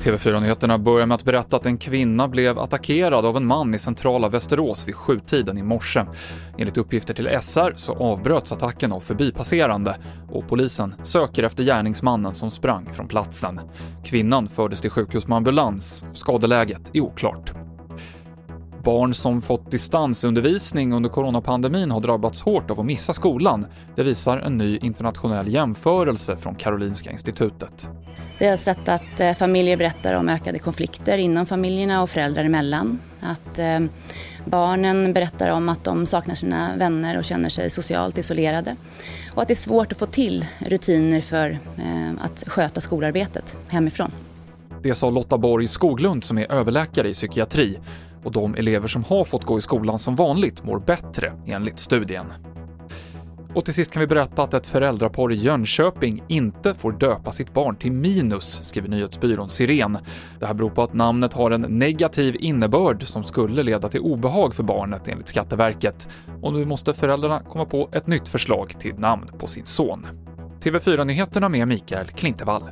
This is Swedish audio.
TV4-nyheterna börjar med att berätta att en kvinna blev attackerad av en man i centrala Västerås vid sjutiden i morse. Enligt uppgifter till SR så avbröts attacken av förbipasserande och polisen söker efter gärningsmannen som sprang från platsen. Kvinnan fördes till sjukhus med ambulans. Skadeläget är oklart. Barn som fått distansundervisning under coronapandemin har drabbats hårt av att missa skolan. Det visar en ny internationell jämförelse från Karolinska institutet. Vi har sett att eh, familjer berättar om ökade konflikter inom familjerna och föräldrar emellan. Att eh, barnen berättar om att de saknar sina vänner och känner sig socialt isolerade. Och att det är svårt att få till rutiner för eh, att sköta skolarbetet hemifrån. Det sa Lotta Borg Skoglund som är överläkare i psykiatri och de elever som har fått gå i skolan som vanligt mår bättre enligt studien. Och till sist kan vi berätta att ett föräldrapar i Jönköping inte får döpa sitt barn till Minus, skriver nyhetsbyrån Siren. Det här beror på att namnet har en negativ innebörd som skulle leda till obehag för barnet enligt Skatteverket. Och nu måste föräldrarna komma på ett nytt förslag till namn på sin son. TV4-nyheterna med Mikael Klintevall.